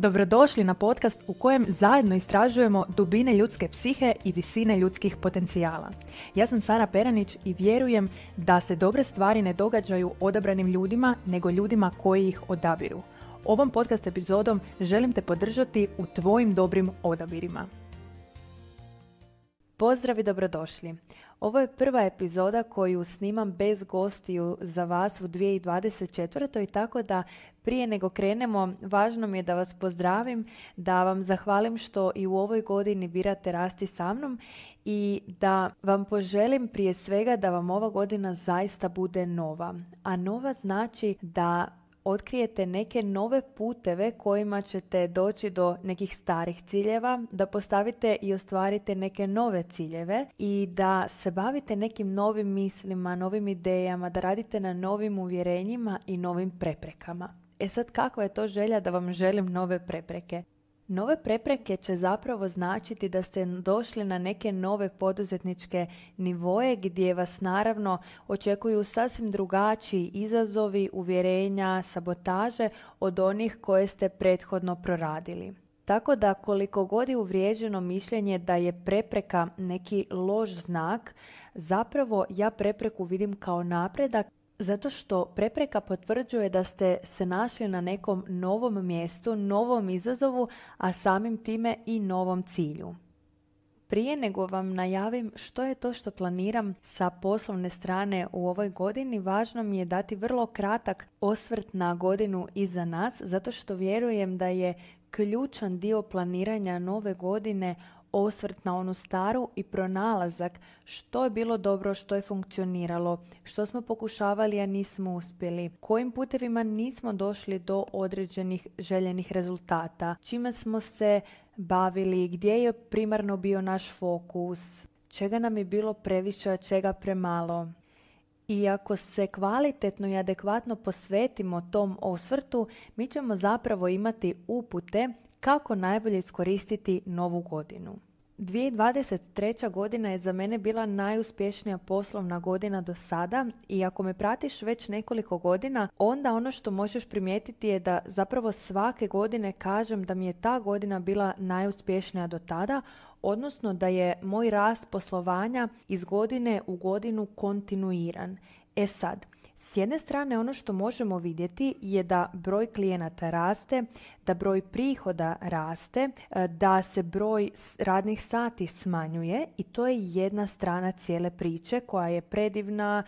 Dobrodošli na podcast u kojem zajedno istražujemo dubine ljudske psihe i visine ljudskih potencijala. Ja sam Sara Peranić i vjerujem da se dobre stvari ne događaju odabranim ljudima, nego ljudima koji ih odabiru. Ovom podcast epizodom želim te podržati u tvojim dobrim odabirima. Pozdrav i dobrodošli. Ovo je prva epizoda koju snimam bez gostiju za vas u 2024. i tako da prije nego krenemo, važno mi je da vas pozdravim, da vam zahvalim što i u ovoj godini birate rasti sa mnom i da vam poželim prije svega da vam ova godina zaista bude nova. A nova znači da otkrijete neke nove puteve kojima ćete doći do nekih starih ciljeva, da postavite i ostvarite neke nove ciljeve i da se bavite nekim novim mislima, novim idejama, da radite na novim uvjerenjima i novim preprekama. E sad kakva je to želja da vam želim nove prepreke? Nove prepreke će zapravo značiti da ste došli na neke nove poduzetničke nivoje gdje vas naravno očekuju sasvim drugačiji izazovi, uvjerenja, sabotaže od onih koje ste prethodno proradili. Tako da koliko god je uvriježeno mišljenje da je prepreka neki loš znak, zapravo ja prepreku vidim kao napredak zato što prepreka potvrđuje da ste se našli na nekom novom mjestu, novom izazovu, a samim time i novom cilju. Prije nego vam najavim što je to što planiram sa poslovne strane u ovoj godini, važno mi je dati vrlo kratak osvrt na godinu iza nas, zato što vjerujem da je ključan dio planiranja nove godine osvrt na onu staru i pronalazak što je bilo dobro, što je funkcioniralo, što smo pokušavali, a nismo uspjeli, kojim putevima nismo došli do određenih željenih rezultata, čime smo se bavili, gdje je primarno bio naš fokus, čega nam je bilo previše, a čega premalo. I ako se kvalitetno i adekvatno posvetimo tom osvrtu, mi ćemo zapravo imati upute kako najbolje iskoristiti novu godinu. 2023. godina je za mene bila najuspješnija poslovna godina do sada i ako me pratiš već nekoliko godina, onda ono što možeš primijetiti je da zapravo svake godine kažem da mi je ta godina bila najuspješnija do tada, odnosno da je moj rast poslovanja iz godine u godinu kontinuiran. E sad, s jedne strane ono što možemo vidjeti je da broj klijenata raste, da broj prihoda raste, e, da se broj radnih sati smanjuje i to je jedna strana cijele priče koja je predivna,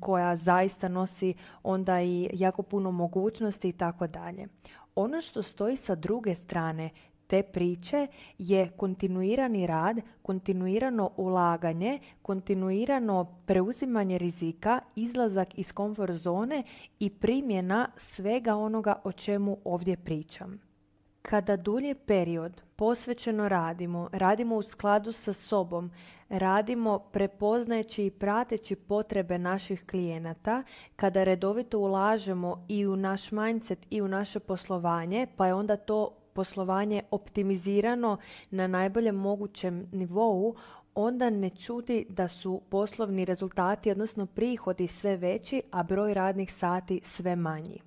koja zaista nosi onda i jako puno mogućnosti i tako dalje. Ono što stoji sa druge strane te priče je kontinuirani rad, kontinuirano ulaganje, kontinuirano preuzimanje rizika, izlazak iz komfort zone i primjena svega onoga o čemu ovdje pričam. Kada dulji period posvećeno radimo, radimo u skladu sa sobom, radimo prepoznajući i prateći potrebe naših klijenata, kada redovito ulažemo i u naš mindset i u naše poslovanje, pa je onda to poslovanje optimizirano na najboljem mogućem nivou, onda ne čudi da su poslovni rezultati, odnosno prihodi sve veći, a broj radnih sati sve manji.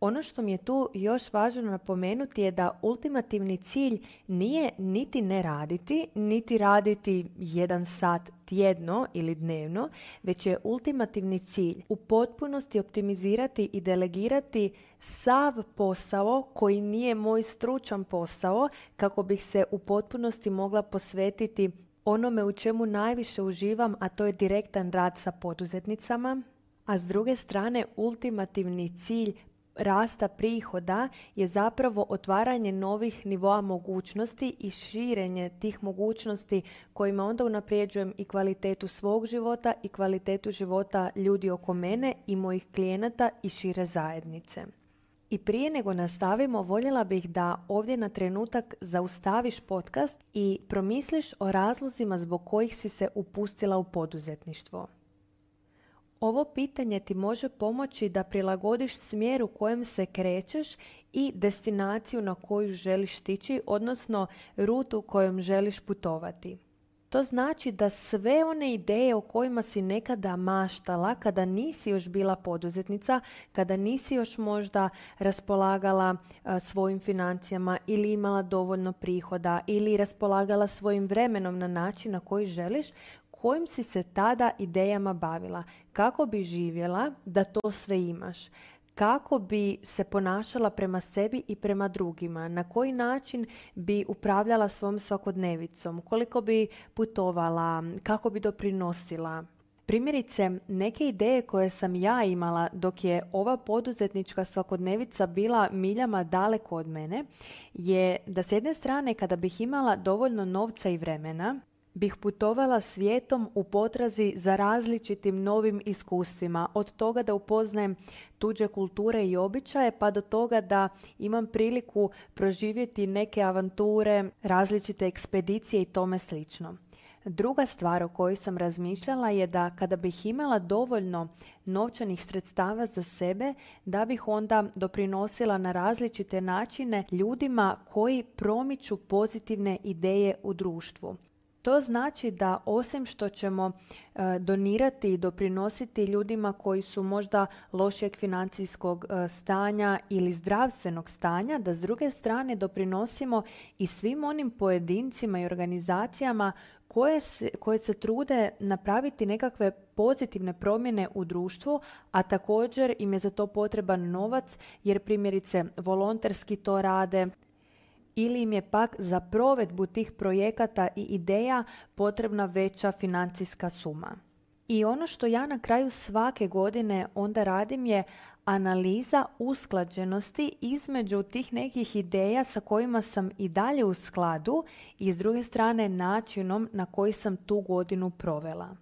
Ono što mi je tu još važno napomenuti je da ultimativni cilj nije niti ne raditi, niti raditi jedan sat tjedno ili dnevno, već je ultimativni cilj u potpunosti optimizirati i delegirati sav posao koji nije moj stručan posao kako bih se u potpunosti mogla posvetiti onome u čemu najviše uživam, a to je direktan rad sa poduzetnicama, a s druge strane ultimativni cilj rasta prihoda je zapravo otvaranje novih nivoa mogućnosti i širenje tih mogućnosti kojima onda unaprijeđujem i kvalitetu svog života i kvalitetu života ljudi oko mene i mojih klijenata i šire zajednice. I prije nego nastavimo, voljela bih da ovdje na trenutak zaustaviš podcast i promisliš o razlozima zbog kojih si se upustila u poduzetništvo. Ovo pitanje ti može pomoći da prilagodiš smjer u kojem se krećeš i destinaciju na koju želiš stići, odnosno rutu kojom želiš putovati. To znači da sve one ideje o kojima si nekada maštala, kada nisi još bila poduzetnica, kada nisi još možda raspolagala svojim financijama ili imala dovoljno prihoda ili raspolagala svojim vremenom na način na koji želiš, kojim si se tada idejama bavila, kako bi živjela da to sve imaš kako bi se ponašala prema sebi i prema drugima, na koji način bi upravljala svom svakodnevicom, koliko bi putovala, kako bi doprinosila. Primjerice, neke ideje koje sam ja imala dok je ova poduzetnička svakodnevica bila miljama daleko od mene, je da s jedne strane kada bih imala dovoljno novca i vremena, bih putovala svijetom u potrazi za različitim novim iskustvima, od toga da upoznajem tuđe kulture i običaje, pa do toga da imam priliku proživjeti neke avanture, različite ekspedicije i tome slično. Druga stvar o kojoj sam razmišljala je da kada bih imala dovoljno novčanih sredstava za sebe, da bih onda doprinosila na različite načine ljudima koji promiču pozitivne ideje u društvu. To znači da osim što ćemo e, donirati i doprinositi ljudima koji su možda lošijeg financijskog e, stanja ili zdravstvenog stanja, da s druge strane doprinosimo i svim onim pojedincima i organizacijama koje se, koje se trude napraviti nekakve pozitivne promjene u društvu, a također im je za to potreban novac jer primjerice volonterski to rade, ili im je pak za provedbu tih projekata i ideja potrebna veća financijska suma. I ono što ja na kraju svake godine onda radim je analiza usklađenosti između tih nekih ideja sa kojima sam i dalje u skladu i s druge strane načinom na koji sam tu godinu provela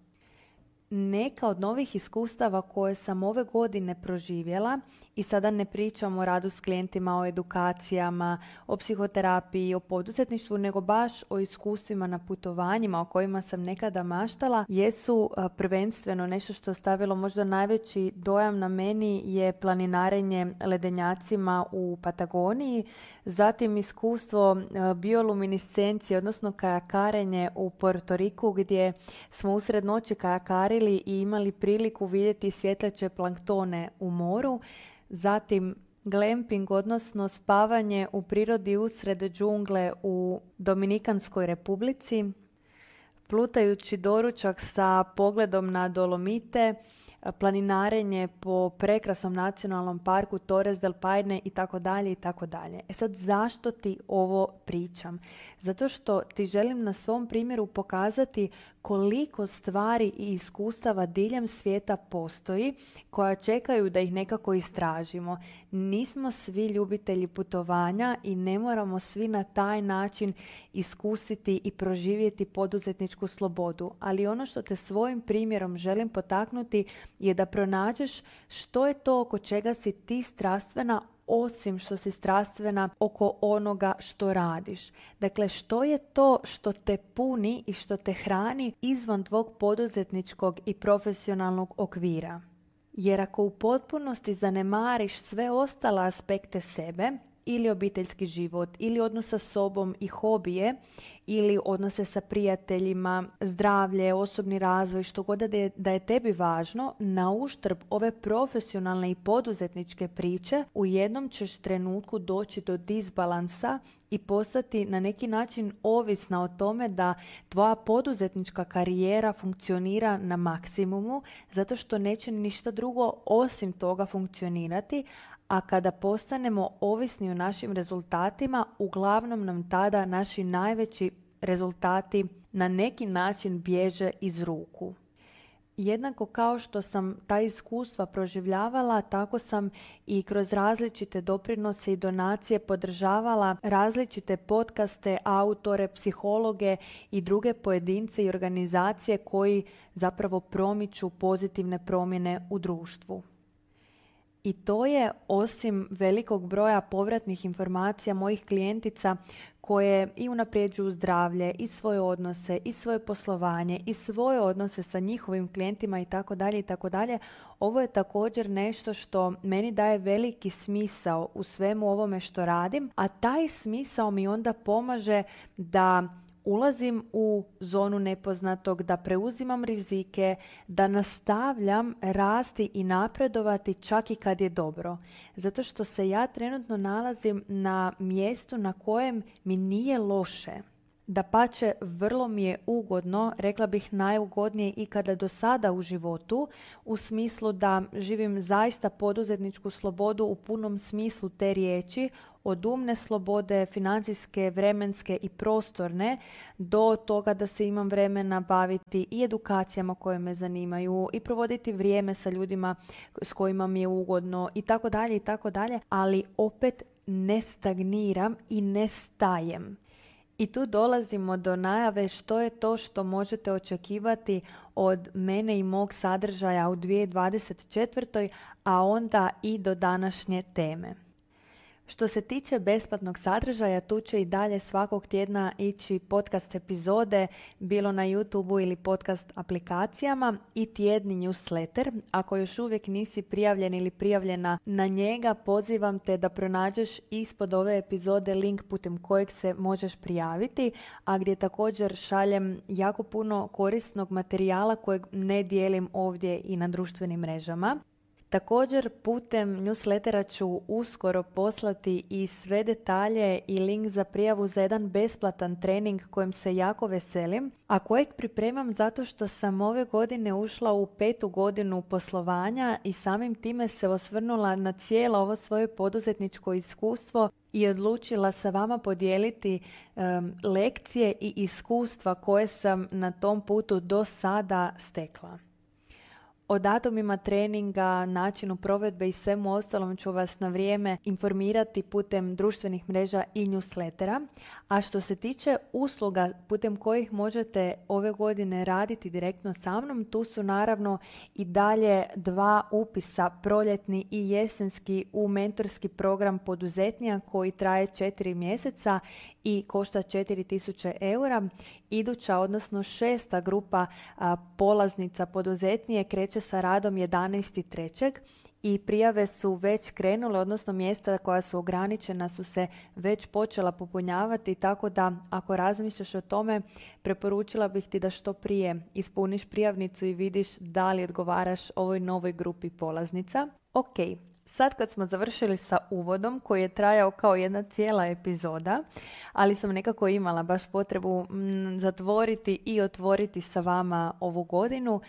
neka od novih iskustava koje sam ove godine proživjela i sada ne pričam o radu s klijentima, o edukacijama, o psihoterapiji, o poduzetništvu, nego baš o iskustvima na putovanjima o kojima sam nekada maštala, jesu prvenstveno nešto što stavilo možda najveći dojam na meni je planinarenje ledenjacima u Patagoniji, zatim iskustvo bioluminiscencije, odnosno kajakarenje u Portoriku gdje smo usred noći kajakarili i imali priliku vidjeti svjetleće planktone u moru, zatim glamping, odnosno spavanje u prirodi usred džungle u Dominikanskoj republici, plutajući doručak sa pogledom na Dolomite, planinarenje po prekrasnom nacionalnom parku Torres del Paine i tako dalje i tako dalje. E sad zašto ti ovo pričam? Zato što ti želim na svom primjeru pokazati koliko stvari i iskustava diljem svijeta postoji koja čekaju da ih nekako istražimo. Nismo svi ljubitelji putovanja i ne moramo svi na taj način iskusiti i proživjeti poduzetničku slobodu. Ali ono što te svojim primjerom želim potaknuti je da pronađeš što je to oko čega si ti strastvena osim što si strastvena oko onoga što radiš. Dakle, što je to što te puni i što te hrani izvan tvog poduzetničkog i profesionalnog okvira. Jer ako u potpunosti zanemariš sve ostale aspekte sebe, ili obiteljski život, ili odnos sa sobom i hobije, ili odnose sa prijateljima, zdravlje, osobni razvoj, što god da je, da je tebi važno, na uštrb ove profesionalne i poduzetničke priče, u jednom ćeš trenutku doći do disbalansa i postati na neki način ovisna o tome da tvoja poduzetnička karijera funkcionira na maksimumu, zato što neće ništa drugo osim toga funkcionirati, a kada postanemo ovisni o našim rezultatima, uglavnom nam tada naši najveći rezultati na neki način bježe iz ruku. Jednako kao što sam ta iskustva proživljavala, tako sam i kroz različite doprinose i donacije podržavala različite podcaste, autore, psihologe i druge pojedince i organizacije koji zapravo promiču pozitivne promjene u društvu. I to je osim velikog broja povratnih informacija mojih klijentica koje i unapređuju zdravlje i svoje odnose i svoje poslovanje i svoje odnose sa njihovim klijentima i tako dalje i tako dalje. Ovo je također nešto što meni daje veliki smisao u svemu ovome što radim, a taj smisao mi onda pomaže da ulazim u zonu nepoznatog, da preuzimam rizike, da nastavljam rasti i napredovati čak i kad je dobro. Zato što se ja trenutno nalazim na mjestu na kojem mi nije loše. Da pače, vrlo mi je ugodno, rekla bih najugodnije i kada do sada u životu, u smislu da živim zaista poduzetničku slobodu u punom smislu te riječi, od umne slobode, financijske, vremenske i prostorne, do toga da se imam vremena baviti i edukacijama koje me zanimaju i provoditi vrijeme sa ljudima s kojima mi je ugodno i tako dalje i tako dalje, ali opet ne stagniram i ne stajem. I tu dolazimo do najave što je to što možete očekivati od mene i mog sadržaja u 2024. a onda i do današnje teme. Što se tiče besplatnog sadržaja, tu će i dalje svakog tjedna ići podcast epizode, bilo na YouTubeu ili podcast aplikacijama i tjedni newsletter. Ako još uvijek nisi prijavljen ili prijavljena na njega, pozivam te da pronađeš ispod ove epizode link putem kojeg se možeš prijaviti, a gdje također šaljem jako puno korisnog materijala kojeg ne dijelim ovdje i na društvenim mrežama. Također putem newslettera ću uskoro poslati i sve detalje i link za prijavu za jedan besplatan trening kojem se jako veselim, a kojeg pripremam zato što sam ove godine ušla u petu godinu poslovanja i samim time se osvrnula na cijelo ovo svoje poduzetničko iskustvo i odlučila sa vama podijeliti lekcije i iskustva koje sam na tom putu do sada stekla. O datumima treninga, načinu provedbe i svemu ostalom ću vas na vrijeme informirati putem društvenih mreža i newslettera. A što se tiče usluga putem kojih možete ove godine raditi direktno sa mnom, tu su naravno i dalje dva upisa, proljetni i jesenski u mentorski program poduzetnija koji traje četiri mjeseca i košta 4000 eura. Iduća, odnosno šesta grupa polaznica poduzetnije kreće sa radom 11.3. i prijave su već krenule, odnosno mjesta koja su ograničena su se već počela popunjavati, tako da ako razmišljaš o tome, preporučila bih ti da što prije ispuniš prijavnicu i vidiš da li odgovaraš ovoj novoj grupi polaznica. Ok, Sad kad smo završili sa uvodom koji je trajao kao jedna cijela epizoda, ali sam nekako imala baš potrebu zatvoriti i otvoriti sa vama ovu godinu,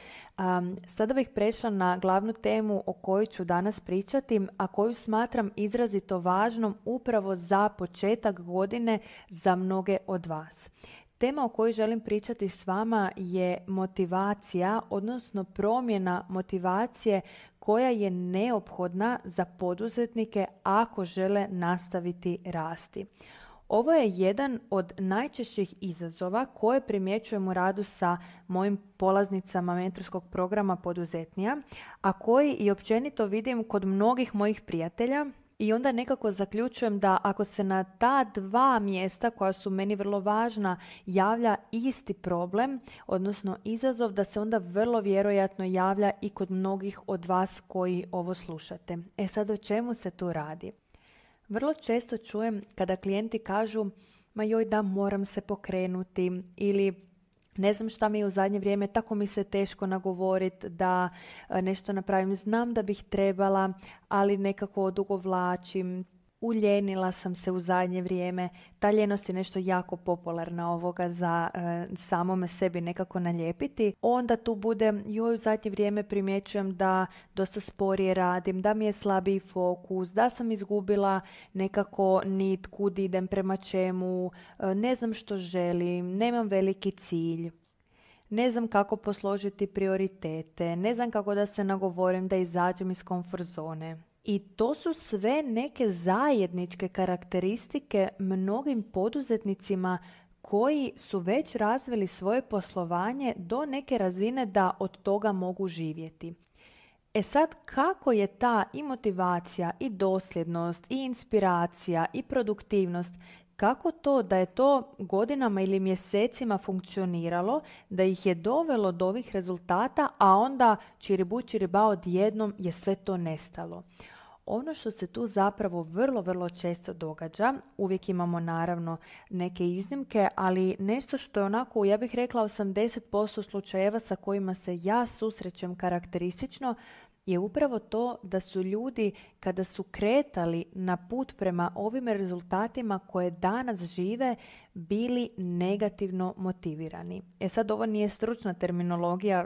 sada bih prešla na glavnu temu o kojoj ću danas pričati, a koju smatram izrazito važnom upravo za početak godine za mnoge od vas. Tema o kojoj želim pričati s vama je motivacija, odnosno promjena motivacije koja je neophodna za poduzetnike ako žele nastaviti rasti. Ovo je jedan od najčešćih izazova koje primjećujem u radu sa mojim polaznicama mentorskog programa poduzetnija, a koji i općenito vidim kod mnogih mojih prijatelja i onda nekako zaključujem da ako se na ta dva mjesta koja su meni vrlo važna javlja isti problem, odnosno izazov, da se onda vrlo vjerojatno javlja i kod mnogih od vas koji ovo slušate. E sad o čemu se tu radi? Vrlo često čujem kada klijenti kažu ma joj da moram se pokrenuti ili ne znam šta mi je u zadnje vrijeme, tako mi se teško nagovoriti da e, nešto napravim. Znam da bih trebala, ali nekako odugovlačim uljenila sam se u zadnje vrijeme. Ta ljenost je nešto jako popularna ovoga za e, samome sebi nekako nalijepiti. Onda tu bude, joj u zadnje vrijeme primjećujem da dosta sporije radim, da mi je slabiji fokus, da sam izgubila nekako nit kud idem prema čemu, e, ne znam što želim, nemam veliki cilj. Ne znam kako posložiti prioritete, ne znam kako da se nagovorim da izađem iz komfort zone. I to su sve neke zajedničke karakteristike mnogim poduzetnicima koji su već razvili svoje poslovanje do neke razine da od toga mogu živjeti. E sad, kako je ta i motivacija, i dosljednost, i inspiracija, i produktivnost kako to da je to godinama ili mjesecima funkcioniralo, da ih je dovelo do ovih rezultata, a onda čiribu čiriba odjednom je sve to nestalo. Ono što se tu zapravo vrlo, vrlo često događa, uvijek imamo naravno neke iznimke, ali nešto što je onako, ja bih rekla 80% slučajeva sa kojima se ja susrećem karakteristično, je upravo to da su ljudi kada su kretali na put prema ovim rezultatima koje danas žive bili negativno motivirani. E sad ovo nije stručna terminologija,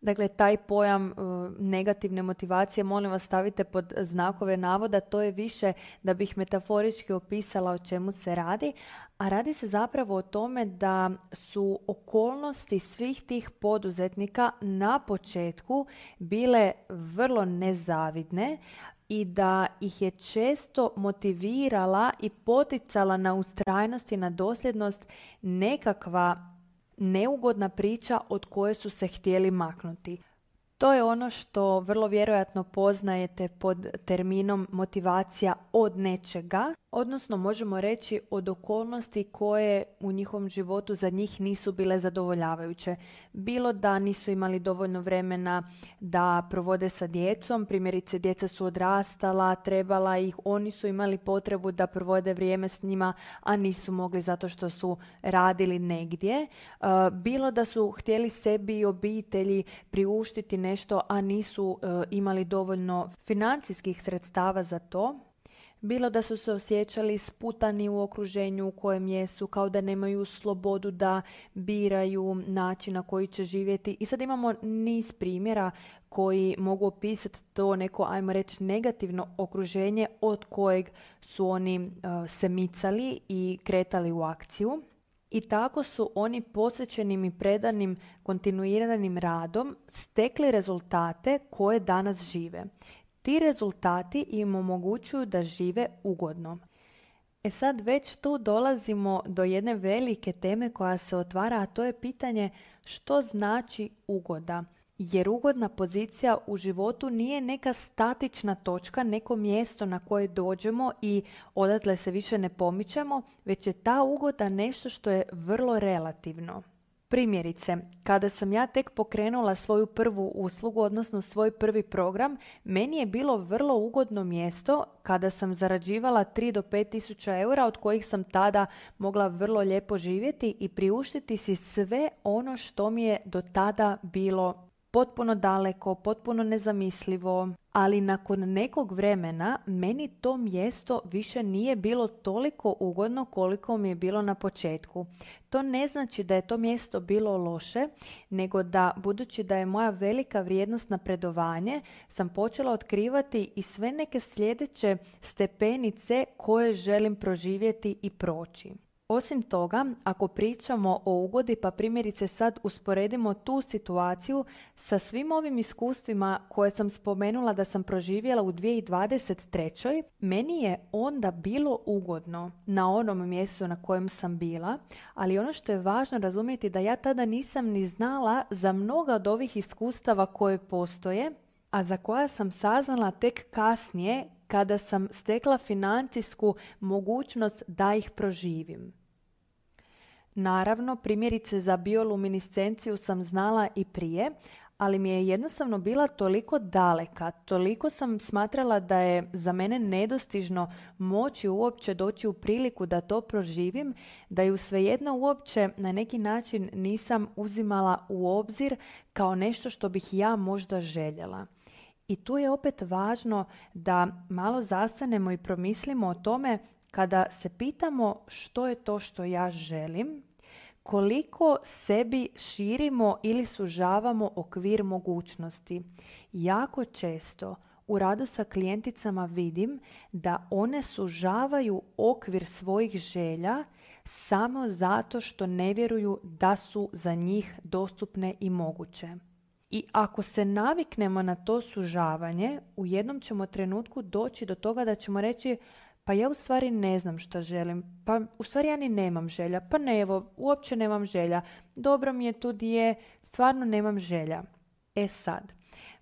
Dakle, taj pojam e, negativne motivacije, molim vas stavite pod znakove navoda, to je više da bih metaforički opisala o čemu se radi, a radi se zapravo o tome da su okolnosti svih tih poduzetnika na početku bile vrlo nezavidne i da ih je često motivirala i poticala na ustrajnost i na dosljednost nekakva neugodna priča od koje su se htjeli maknuti. To je ono što vrlo vjerojatno poznajete pod terminom motivacija od nečega, odnosno možemo reći od okolnosti koje u njihovom životu za njih nisu bile zadovoljavajuće. Bilo da nisu imali dovoljno vremena da provode sa djecom, primjerice djeca su odrastala, trebala ih, oni su imali potrebu da provode vrijeme s njima, a nisu mogli zato što su radili negdje. E, bilo da su htjeli sebi i obitelji priuštiti nešto, a nisu e, imali dovoljno financijskih sredstava za to bilo da su se osjećali sputani u okruženju u kojem jesu, kao da nemaju slobodu da biraju način na koji će živjeti. I sad imamo niz primjera koji mogu opisati to neko, ajmo reći, negativno okruženje od kojeg su oni uh, se micali i kretali u akciju. I tako su oni posvećenim i predanim kontinuiranim radom stekli rezultate koje danas žive. Ti rezultati im omogućuju da žive ugodno. E sad već tu dolazimo do jedne velike teme koja se otvara, a to je pitanje što znači ugoda. Jer ugodna pozicija u životu nije neka statična točka, neko mjesto na koje dođemo i odatle se više ne pomičemo, već je ta ugoda nešto što je vrlo relativno. Primjerice, kada sam ja tek pokrenula svoju prvu uslugu, odnosno svoj prvi program, meni je bilo vrlo ugodno mjesto kada sam zarađivala 3 do 5 tisuća eura od kojih sam tada mogla vrlo lijepo živjeti i priuštiti si sve ono što mi je do tada bilo potpuno daleko, potpuno nezamislivo, ali nakon nekog vremena meni to mjesto više nije bilo toliko ugodno koliko mi je bilo na početku. To ne znači da je to mjesto bilo loše, nego da budući da je moja velika vrijednost napredovanje, sam počela otkrivati i sve neke sljedeće stepenice koje želim proživjeti i proći. Osim toga, ako pričamo o ugodi, pa primjerice sad usporedimo tu situaciju sa svim ovim iskustvima koje sam spomenula da sam proživjela u 2023. Meni je onda bilo ugodno na onom mjestu na kojem sam bila, ali ono što je važno razumjeti da ja tada nisam ni znala za mnoga od ovih iskustava koje postoje, a za koja sam saznala tek kasnije kada sam stekla financijsku mogućnost da ih proživim. Naravno, primjerice za bioluminiscenciju sam znala i prije, ali mi je jednostavno bila toliko daleka, toliko sam smatrala da je za mene nedostižno moći uopće doći u priliku da to proživim, da ju svejedno uopće na neki način nisam uzimala u obzir kao nešto što bih ja možda željela. I tu je opet važno da malo zastanemo i promislimo o tome kada se pitamo što je to što ja želim, koliko sebi širimo ili sužavamo okvir mogućnosti. Jako često u radu sa klijenticama vidim da one sužavaju okvir svojih želja samo zato što ne vjeruju da su za njih dostupne i moguće. I ako se naviknemo na to sužavanje, u jednom ćemo trenutku doći do toga da ćemo reći pa ja u stvari ne znam što želim, pa u stvari ja ni nemam želja, pa ne evo, uopće nemam želja, dobro mi je tu di je, stvarno nemam želja. E sad,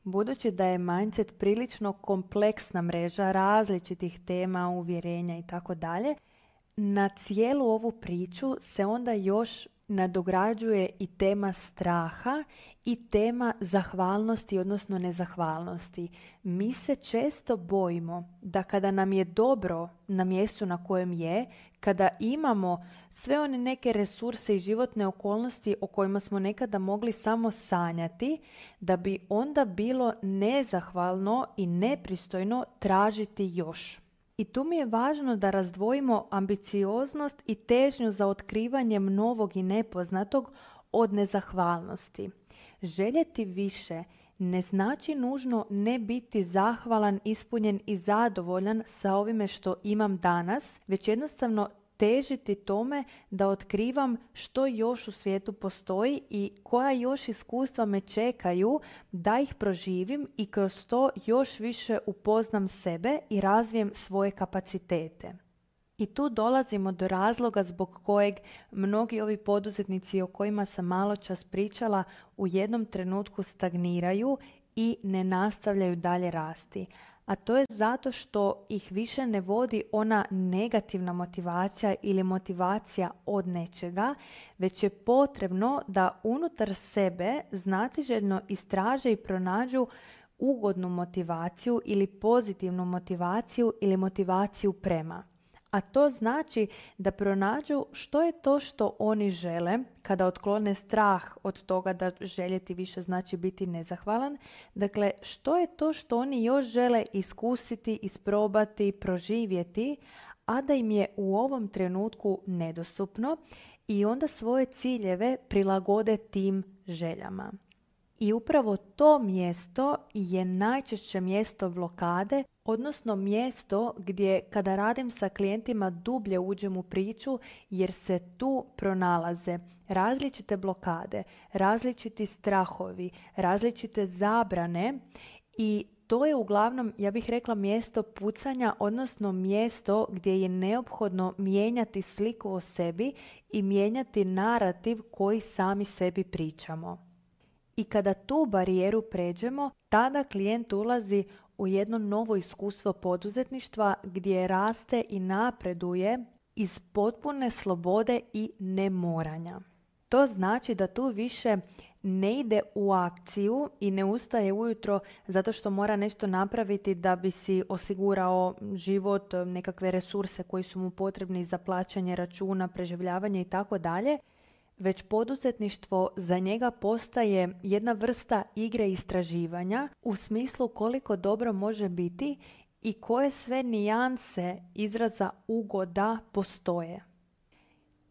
budući da je mindset prilično kompleksna mreža različitih tema, uvjerenja i tako dalje, na cijelu ovu priču se onda još nadograđuje i tema straha i tema zahvalnosti, odnosno nezahvalnosti. Mi se često bojimo da kada nam je dobro na mjestu na kojem je, kada imamo sve one neke resurse i životne okolnosti o kojima smo nekada mogli samo sanjati, da bi onda bilo nezahvalno i nepristojno tražiti još. I tu mi je važno da razdvojimo ambicioznost i težnju za otkrivanjem novog i nepoznatog od nezahvalnosti. Željeti više ne znači nužno ne biti zahvalan, ispunjen i zadovoljan sa ovime što imam danas, već jednostavno težiti tome da otkrivam što još u svijetu postoji i koja još iskustva me čekaju da ih proživim i kroz to još više upoznam sebe i razvijem svoje kapacitete. I tu dolazimo do razloga zbog kojeg mnogi ovi poduzetnici o kojima sam malo čas pričala u jednom trenutku stagniraju i ne nastavljaju dalje rasti a to je zato što ih više ne vodi ona negativna motivacija ili motivacija od nečega, već je potrebno da unutar sebe znatiželjno istraže i pronađu ugodnu motivaciju ili pozitivnu motivaciju ili motivaciju prema a to znači da pronađu što je to što oni žele kada otklone strah od toga da željeti više znači biti nezahvalan. Dakle, što je to što oni još žele iskusiti, isprobati, proživjeti, a da im je u ovom trenutku nedostupno i onda svoje ciljeve prilagode tim željama. I upravo to mjesto je najčešće mjesto blokade, odnosno mjesto gdje kada radim sa klijentima dublje uđem u priču jer se tu pronalaze različite blokade, različiti strahovi, različite zabrane i to je uglavnom, ja bih rekla, mjesto pucanja, odnosno mjesto gdje je neophodno mijenjati sliku o sebi i mijenjati narativ koji sami sebi pričamo. I kada tu barijeru pređemo, tada klijent ulazi u jedno novo iskustvo poduzetništva gdje raste i napreduje iz potpune slobode i nemoranja. To znači da tu više ne ide u akciju i ne ustaje ujutro zato što mora nešto napraviti da bi si osigurao život, nekakve resurse koji su mu potrebni za plaćanje računa, preživljavanje i tako dalje, već poduzetništvo za njega postaje jedna vrsta igre istraživanja u smislu koliko dobro može biti i koje sve nijanse izraza ugoda postoje.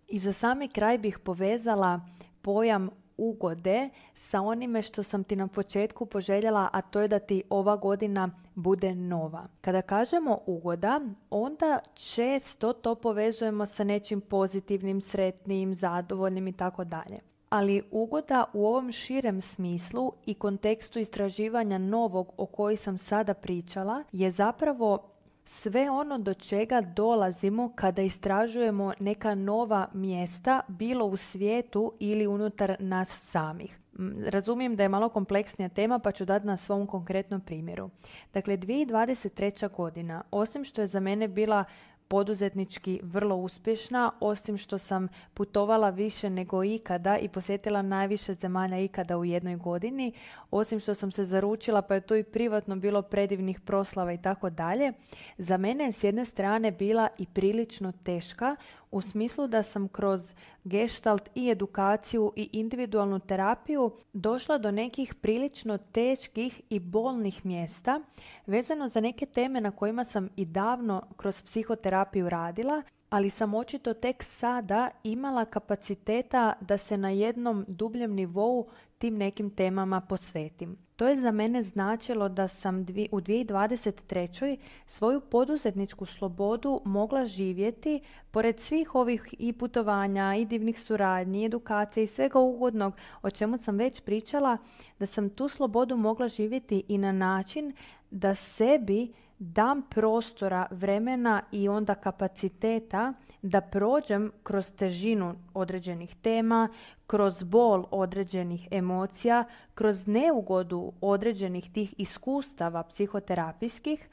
I za sami kraj bih povezala pojam ugode sa onime što sam ti na početku poželjela, a to je da ti ova godina bude nova. Kada kažemo ugoda, onda često to povezujemo sa nečim pozitivnim, sretnim, zadovoljnim i tako dalje. Ali ugoda u ovom širem smislu i kontekstu istraživanja novog o koji sam sada pričala je zapravo sve ono do čega dolazimo kada istražujemo neka nova mjesta, bilo u svijetu ili unutar nas samih. Razumijem da je malo kompleksnija tema pa ću dati na svom konkretnom primjeru. Dakle, 2023. godina, osim što je za mene bila poduzetnički vrlo uspješna, osim što sam putovala više nego ikada i posjetila najviše zemalja ikada u jednoj godini, osim što sam se zaručila pa je to i privatno bilo predivnih proslava i tako dalje, za mene je s jedne strane bila i prilično teška u smislu da sam kroz gestalt i edukaciju i individualnu terapiju došla do nekih prilično teških i bolnih mjesta vezano za neke teme na kojima sam i davno kroz psihoterapiju radila, ali sam očito tek sada imala kapaciteta da se na jednom dubljem nivou tim nekim temama posvetim. To je za mene značilo da sam u 2023. svoju poduzetničku slobodu mogla živjeti pored svih ovih i putovanja i divnih suradnji, edukacije i svega ugodnog o čemu sam već pričala, da sam tu slobodu mogla živjeti i na način da sebi dam prostora, vremena i onda kapaciteta da prođem kroz težinu određenih tema, kroz bol određenih emocija, kroz neugodu određenih tih iskustava psihoterapijskih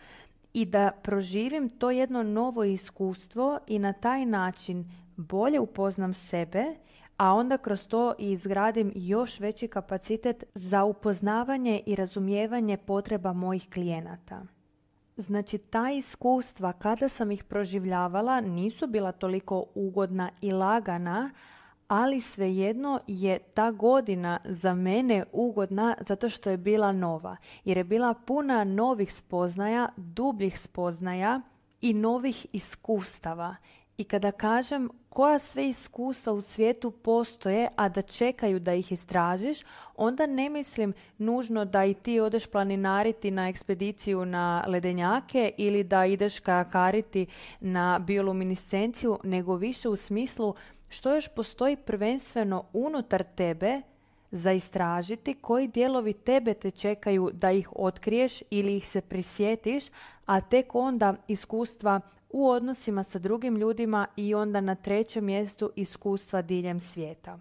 i da proživim to jedno novo iskustvo i na taj način bolje upoznam sebe, a onda kroz to i izgradim još veći kapacitet za upoznavanje i razumijevanje potreba mojih klijenata. Znači, ta iskustva kada sam ih proživljavala nisu bila toliko ugodna i lagana, ali svejedno je ta godina za mene ugodna zato što je bila nova. Jer je bila puna novih spoznaja, dubljih spoznaja i novih iskustava. I kada kažem koja sve iskustva u svijetu postoje, a da čekaju da ih istražiš, onda ne mislim nužno da i ti odeš planinariti na ekspediciju na ledenjake ili da ideš kajakariti na bioluminiscenciju, nego više u smislu što još postoji prvenstveno unutar tebe za istražiti koji dijelovi tebe te čekaju da ih otkriješ ili ih se prisjetiš, a tek onda iskustva u odnosima sa drugim ljudima i onda na trećem mjestu iskustva diljem svijeta.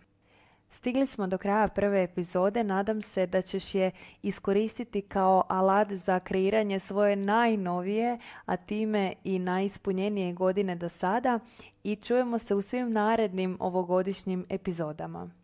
Stigli smo do kraja prve epizode, nadam se da ćeš je iskoristiti kao alat za kreiranje svoje najnovije, a time i najispunjenije godine do sada i čujemo se u svim narednim ovogodišnjim epizodama.